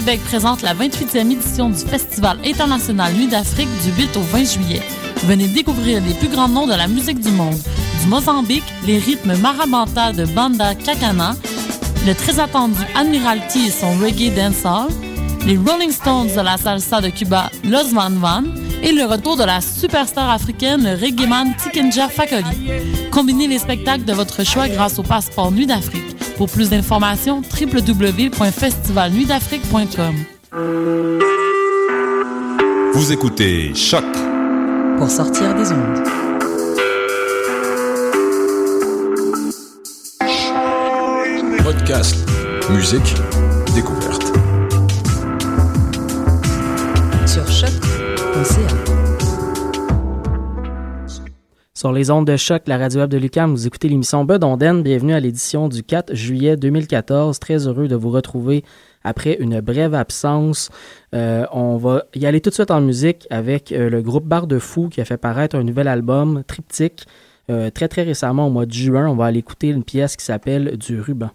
Québec présente la 28e édition du Festival international Nuit d'Afrique du 8 au 20 juillet. Venez découvrir les plus grands noms de la musique du monde. Du Mozambique, les rythmes marabanta de Banda Kakana, le très attendu Admiralty et son reggae dancehall, les Rolling Stones de la salsa de Cuba, Los Van Van, et le retour de la superstar africaine, le reggaeman Tikenja Fakoli. Combinez les spectacles de votre choix grâce au passeport Nuit d'Afrique. Pour plus d'informations, www.festivalnuitdafrique.com. Vous écoutez Choc pour sortir des ondes. Podcast, musique, découverte. Sur les ondes de choc, la radio web de Lucam, vous écoutez l'émission Bedonden. Bienvenue à l'édition du 4 juillet 2014. Très heureux de vous retrouver après une brève absence. Euh, on va y aller tout de suite en musique avec euh, le groupe Bar de Fou qui a fait paraître un nouvel album, Triptyque, euh, très très récemment au mois de juin. On va aller écouter une pièce qui s'appelle Du ruban.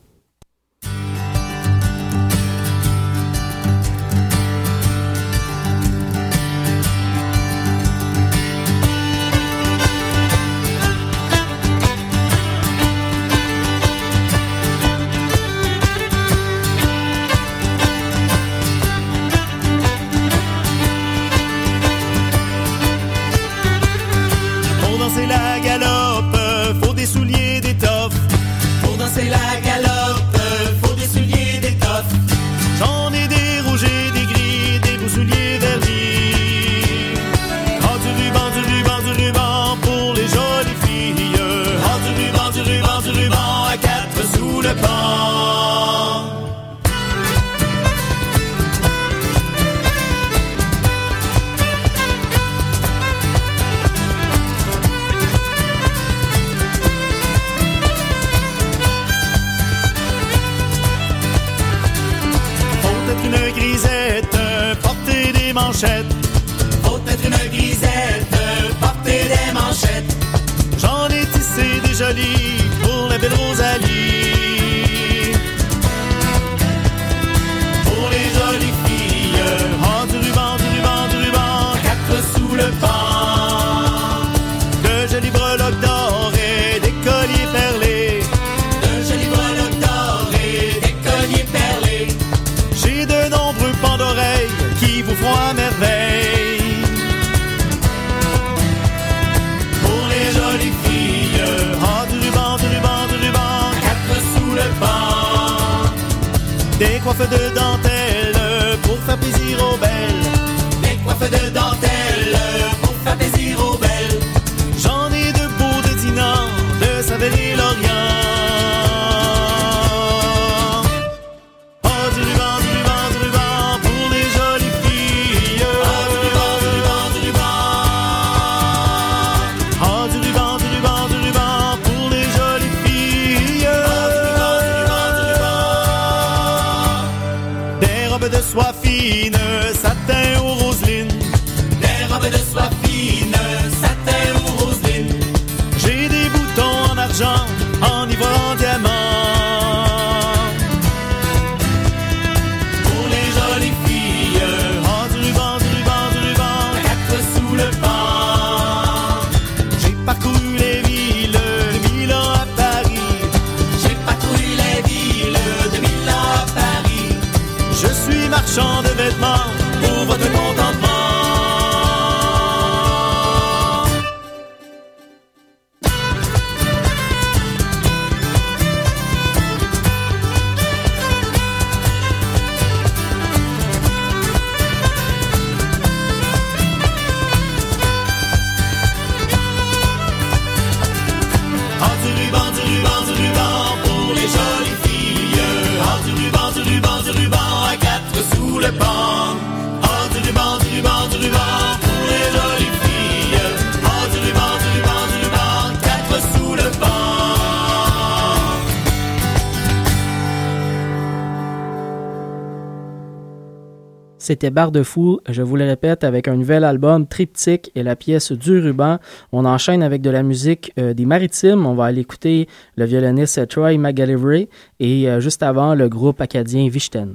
C'était Barre de Fou, je vous le répète, avec un nouvel album Triptyque et la pièce Du ruban. On enchaîne avec de la musique euh, des maritimes. On va aller écouter le violoniste Troy McGallivray et euh, juste avant le groupe acadien Vichten.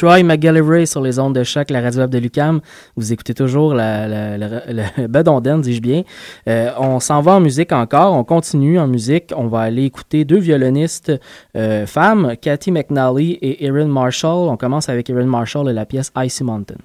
Troy McGallivray sur les ondes de choc, la radio web de Lucam. Vous écoutez toujours la, la, la, Bedonden, dis-je bien. Euh, on s'en va en musique encore. On continue en musique. On va aller écouter deux violonistes euh, femmes, Cathy McNally et Erin Marshall. On commence avec Erin Marshall et la pièce Icy Mountain.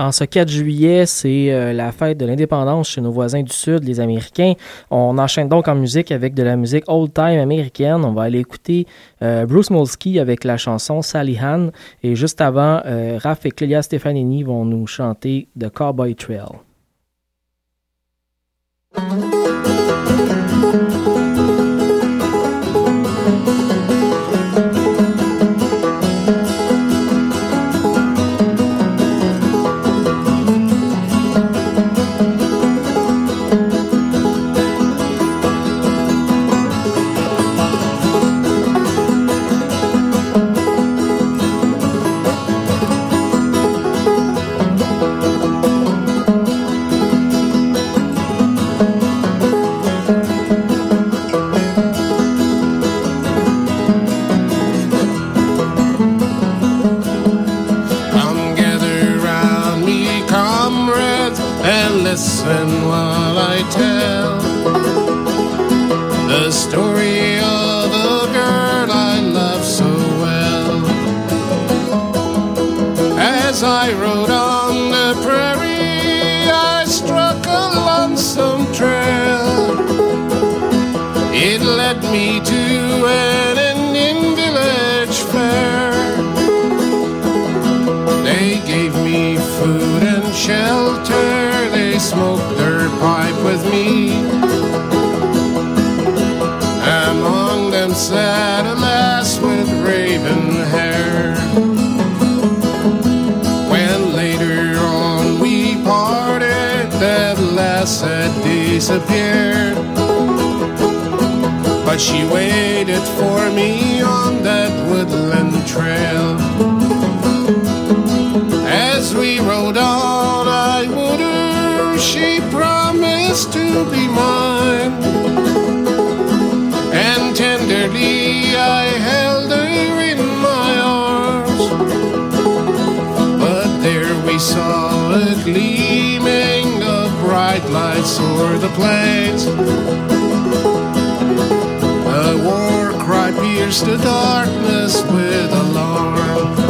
En ce 4 juillet, c'est euh, la fête de l'indépendance chez nos voisins du Sud, les Américains. On enchaîne donc en musique avec de la musique old-time américaine. On va aller écouter euh, Bruce Molsky avec la chanson Sally Han. Et juste avant, euh, Raph et Clélia Stefanini vont nous chanter The Cowboy Trail. Disappeared. But she waited for me on that woodland trail. As we rode on, I would her, she promised to be mine. And tenderly I held her in my arms. But there we saw a gleaming of lights o'er the plains. A war cry pierced the darkness with alarm.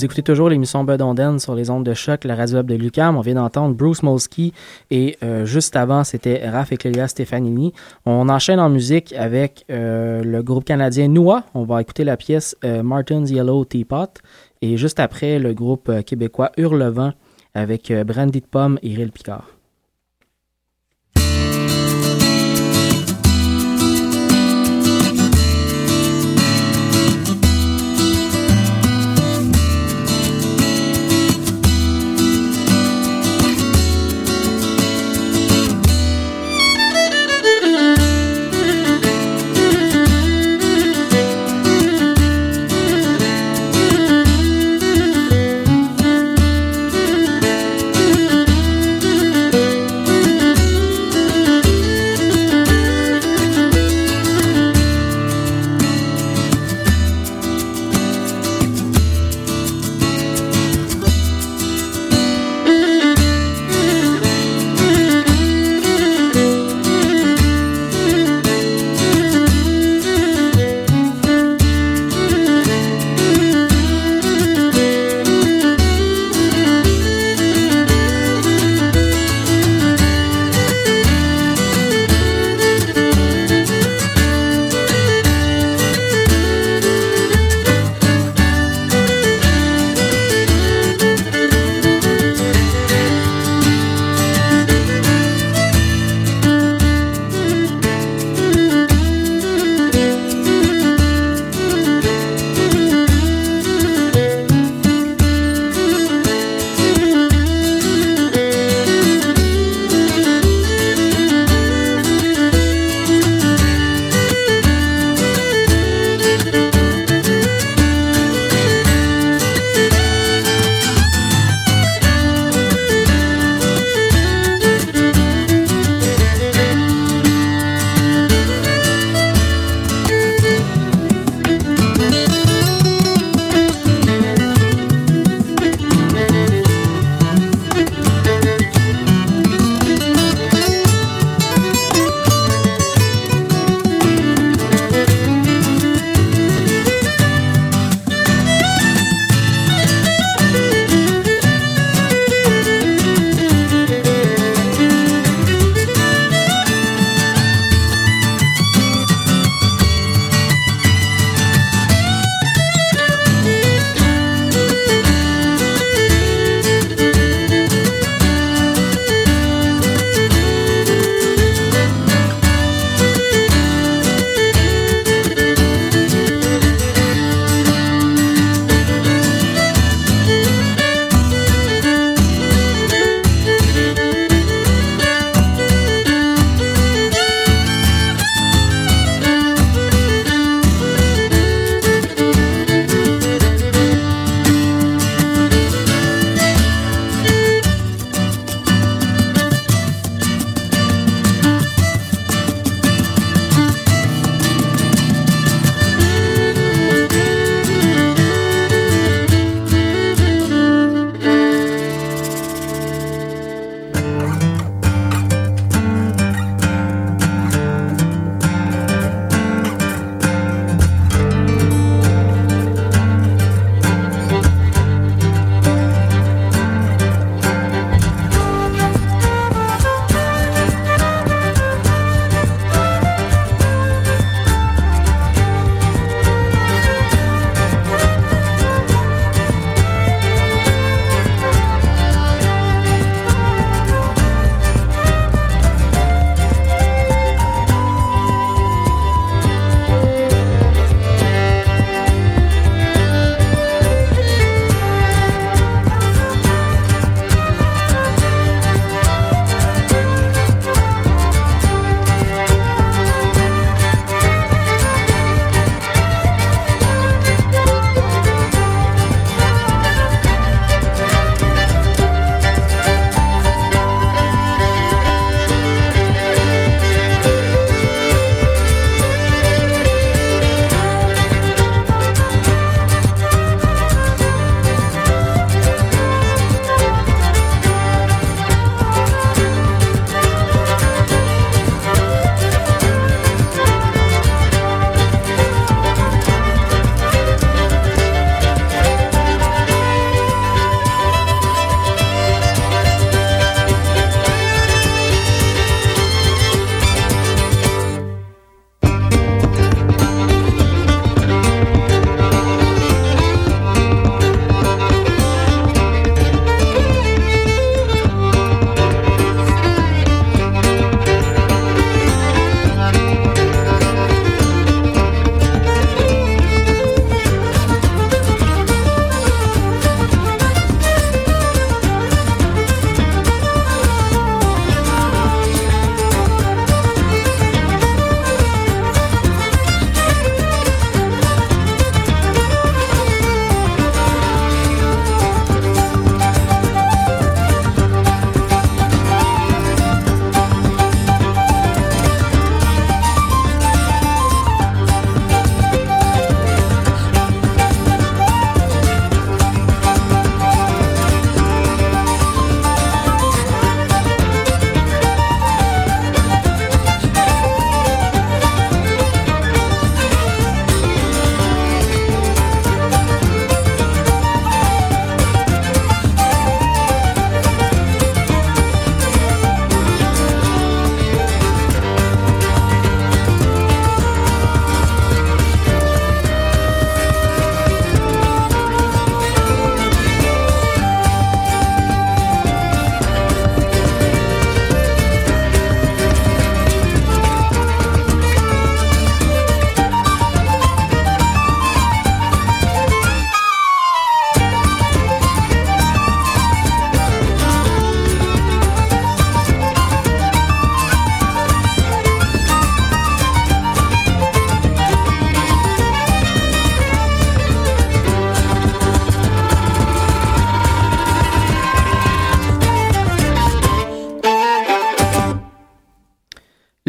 Vous écoutez toujours l'émission Bud Onden sur les ondes de choc, la radio web de Lucam. On vient d'entendre Bruce Molsky et euh, juste avant, c'était Raph et Clélia Stefanini. On enchaîne en musique avec euh, le groupe canadien Noua. On va écouter la pièce euh, Martin's Yellow Teapot. Et juste après, le groupe québécois Hurlevent avec Brandy de Pomme et Ril Picard.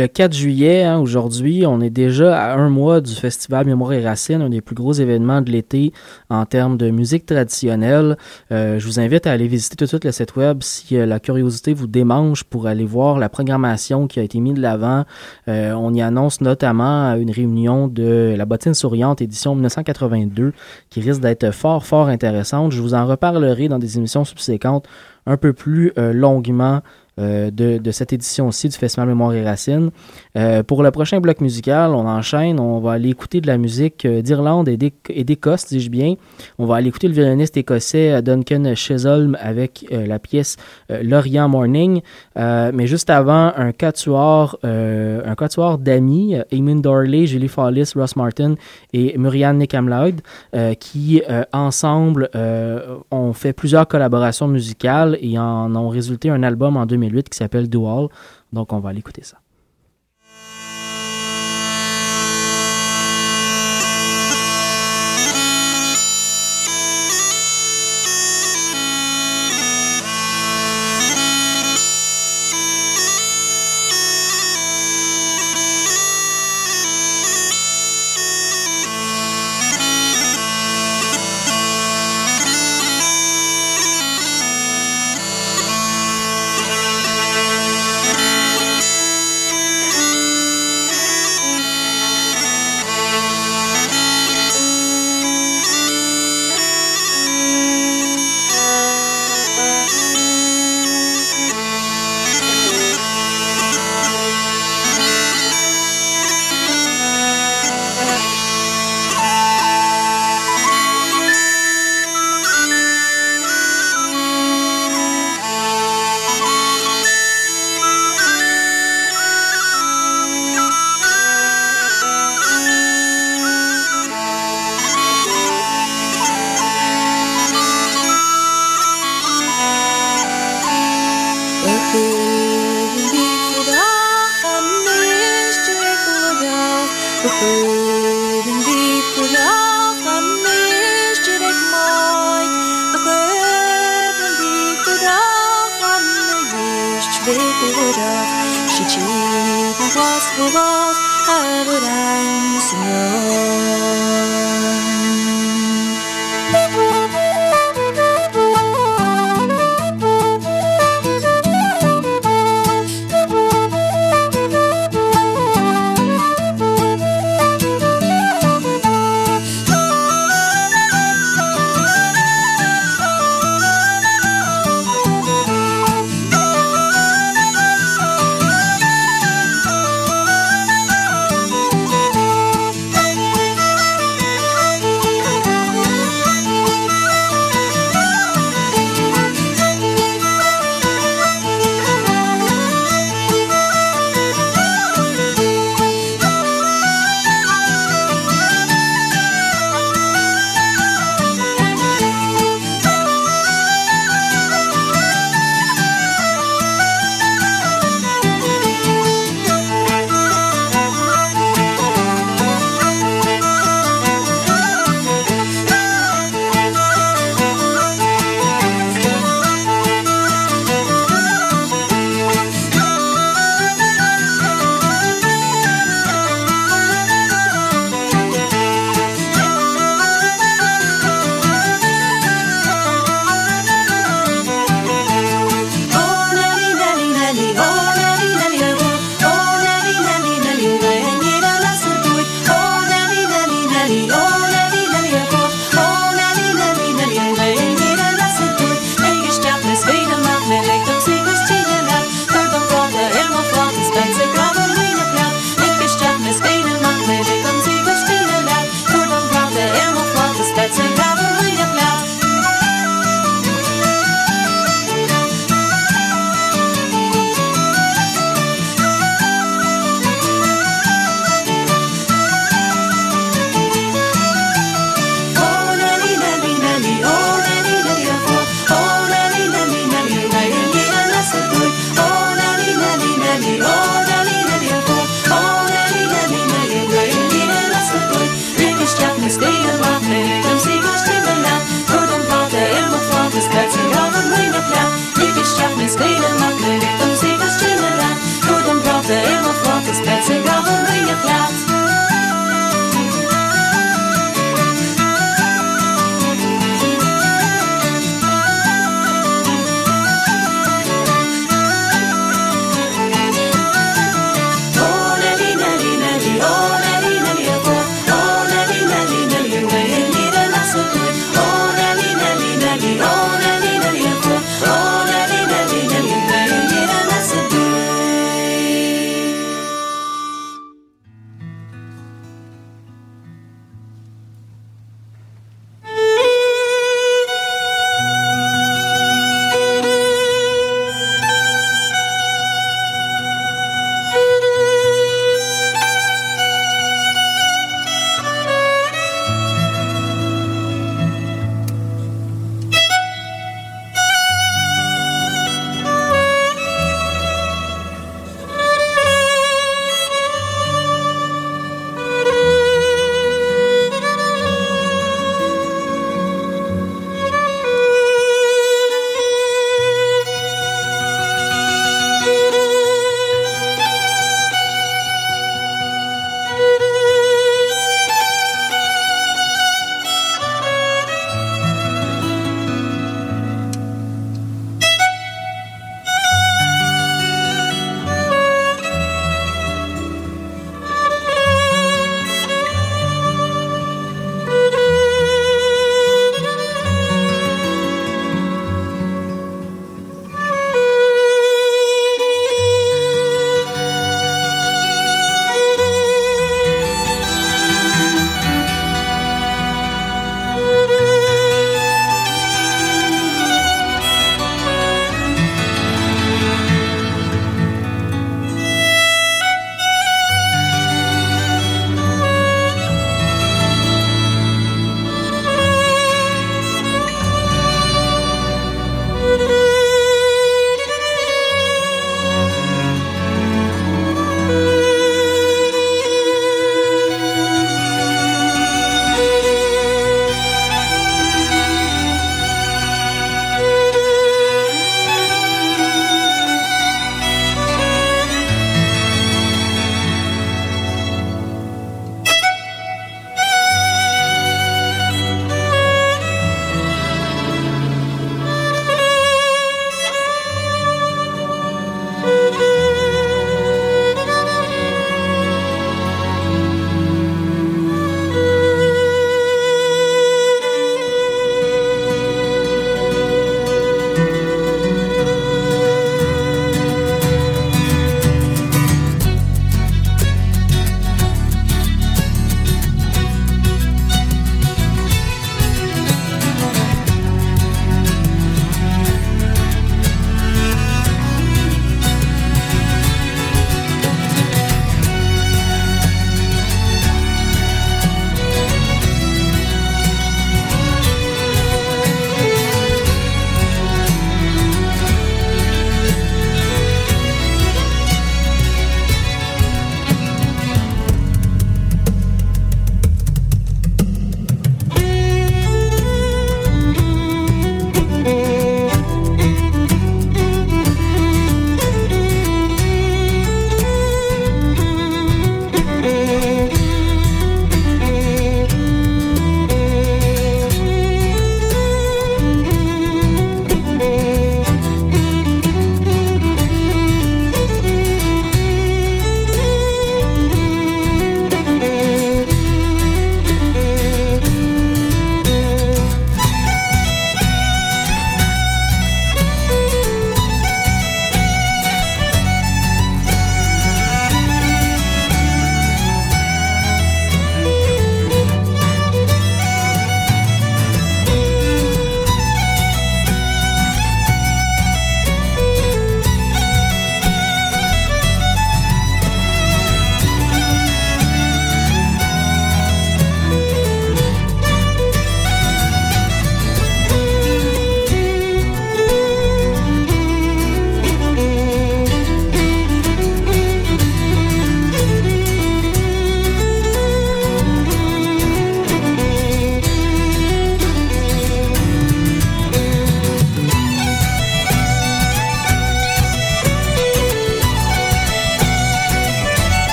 Le 4 juillet, hein, aujourd'hui, on est déjà à un mois du Festival Mémoire et Racines, un des plus gros événements de l'été en termes de musique traditionnelle. Euh, je vous invite à aller visiter tout de suite le site web si euh, la curiosité vous démange pour aller voir la programmation qui a été mise de l'avant. Euh, on y annonce notamment une réunion de la bottine souriante édition 1982 qui risque d'être fort, fort intéressante. Je vous en reparlerai dans des émissions subséquentes un peu plus longuement euh, de, cette édition-ci du Festival Mémoire et Racines. Euh, pour le prochain bloc musical, on enchaîne, on va aller écouter de la musique euh, d'Irlande et d'Écosse, dis-je bien. On va aller écouter le violoniste écossais Duncan Chisholm avec la pièce Lorient Morning. mais juste avant, un quatuor, un d'amis, Eamon Dorley, Julie Fallis, Ross Martin et Murianne Nickamloud, qui ensemble ont fait plusieurs collaborations musicales et en ont résulté un album en 2000 qui s'appelle Dual. Donc, on va aller écouter ça.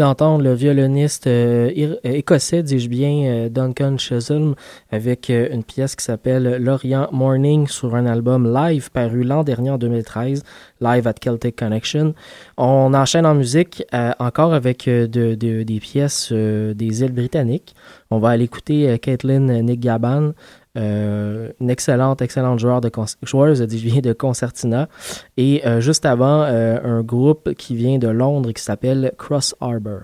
D'entendre le violoniste euh, euh, écossais, dis-je bien, euh, Duncan Chisholm, avec une pièce qui s'appelle L'Orient Morning sur un album live paru l'an dernier en 2013, Live at Celtic Connection. On enchaîne en musique encore avec de- de- des pièces des îles britanniques. On va aller écouter Caitlin Nick Gaban, euh, une excellente, excellente joueur de joueuse de concertina. Et euh, juste avant, euh, un groupe qui vient de Londres qui s'appelle Cross Harbor.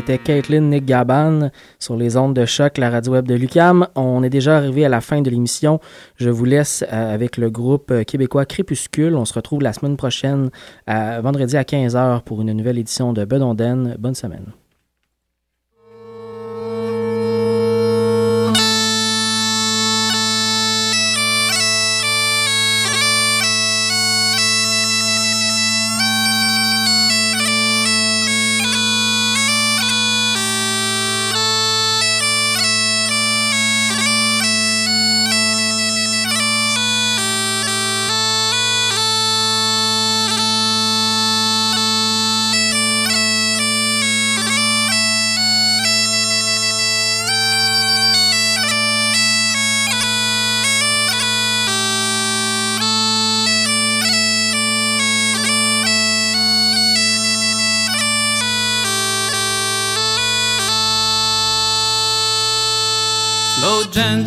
C'était Caitlin Nick Gaban sur les ondes de choc, la radio web de Lucam. On est déjà arrivé à la fin de l'émission. Je vous laisse euh, avec le groupe euh, québécois Crépuscule. On se retrouve la semaine prochaine, à, vendredi à 15h pour une nouvelle édition de Bedonden. Bonne semaine.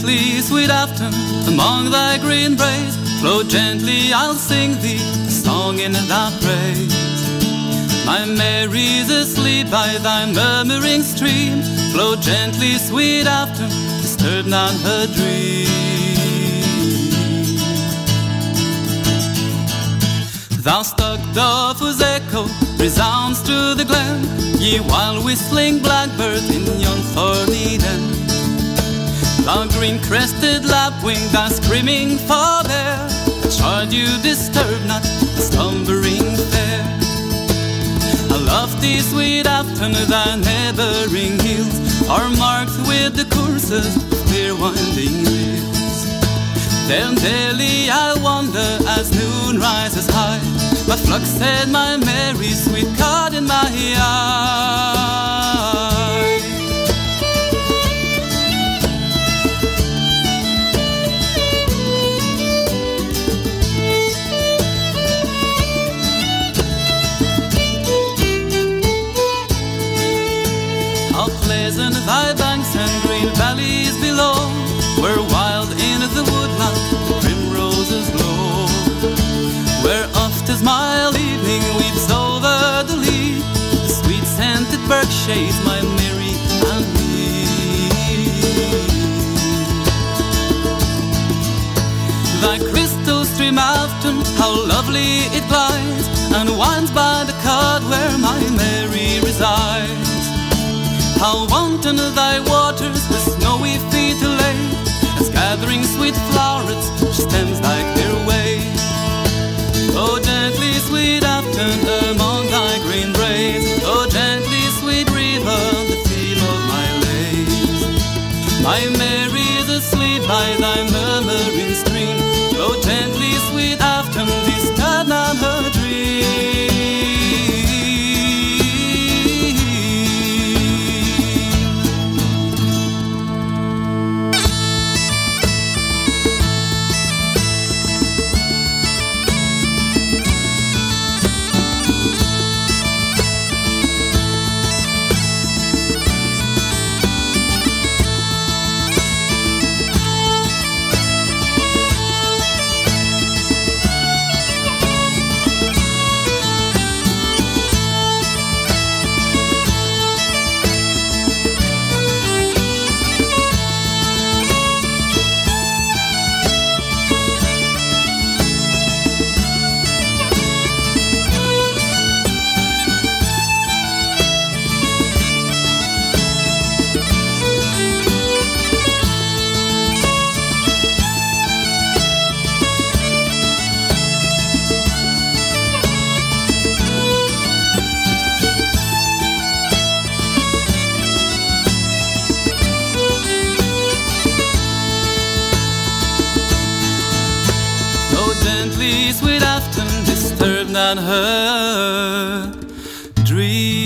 Gently, sweet Afton, among thy green braes. Flow gently, I'll sing thee a song in thy praise. My Mary's asleep by thy murmuring stream. Flow gently, sweet Afton, disturb not her dream. Thou stuck dove whose echo resounds through the glen, ye wild whistling blackbird in yon thorny den. The green crested lapwing that's screaming for there. Shard you disturb not the slumbering fair. Love thee, sweet Afton, thy neighboring hills are marked with the courses of clear winding rills. Then daily I wander as noon rises high. But flux said my Mary, sweet caught in my eye. How lovely it glides, and winds by the card where my Mary resides. How wanton are thy waters with snowy feet to lay, as gathering sweet flowers, she stems thy clear way. Oh, gently, sweet Afton, among thy green braes, oh, gently, sweet river, the theme of my lays. My Mary is asleep by dream.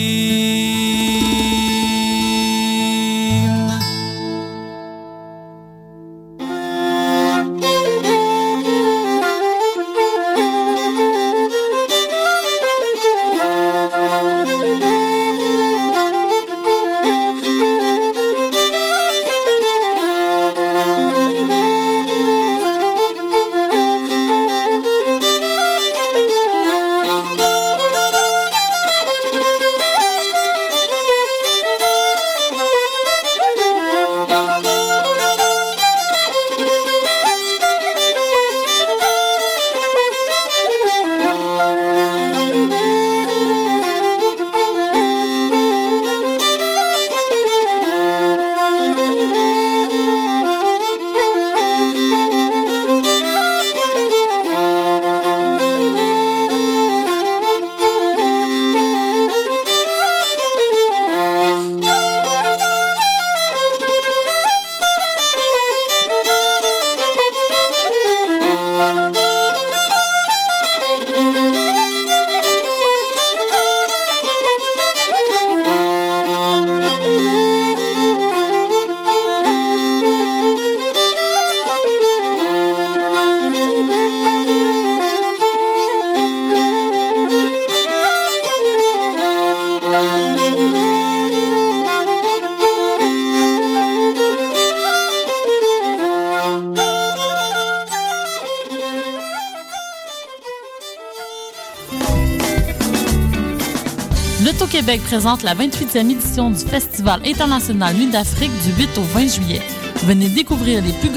L'Auto-Québec présente la 28e édition du Festival international Nuit d'Afrique du 8 au 20 juillet. Venez découvrir les plus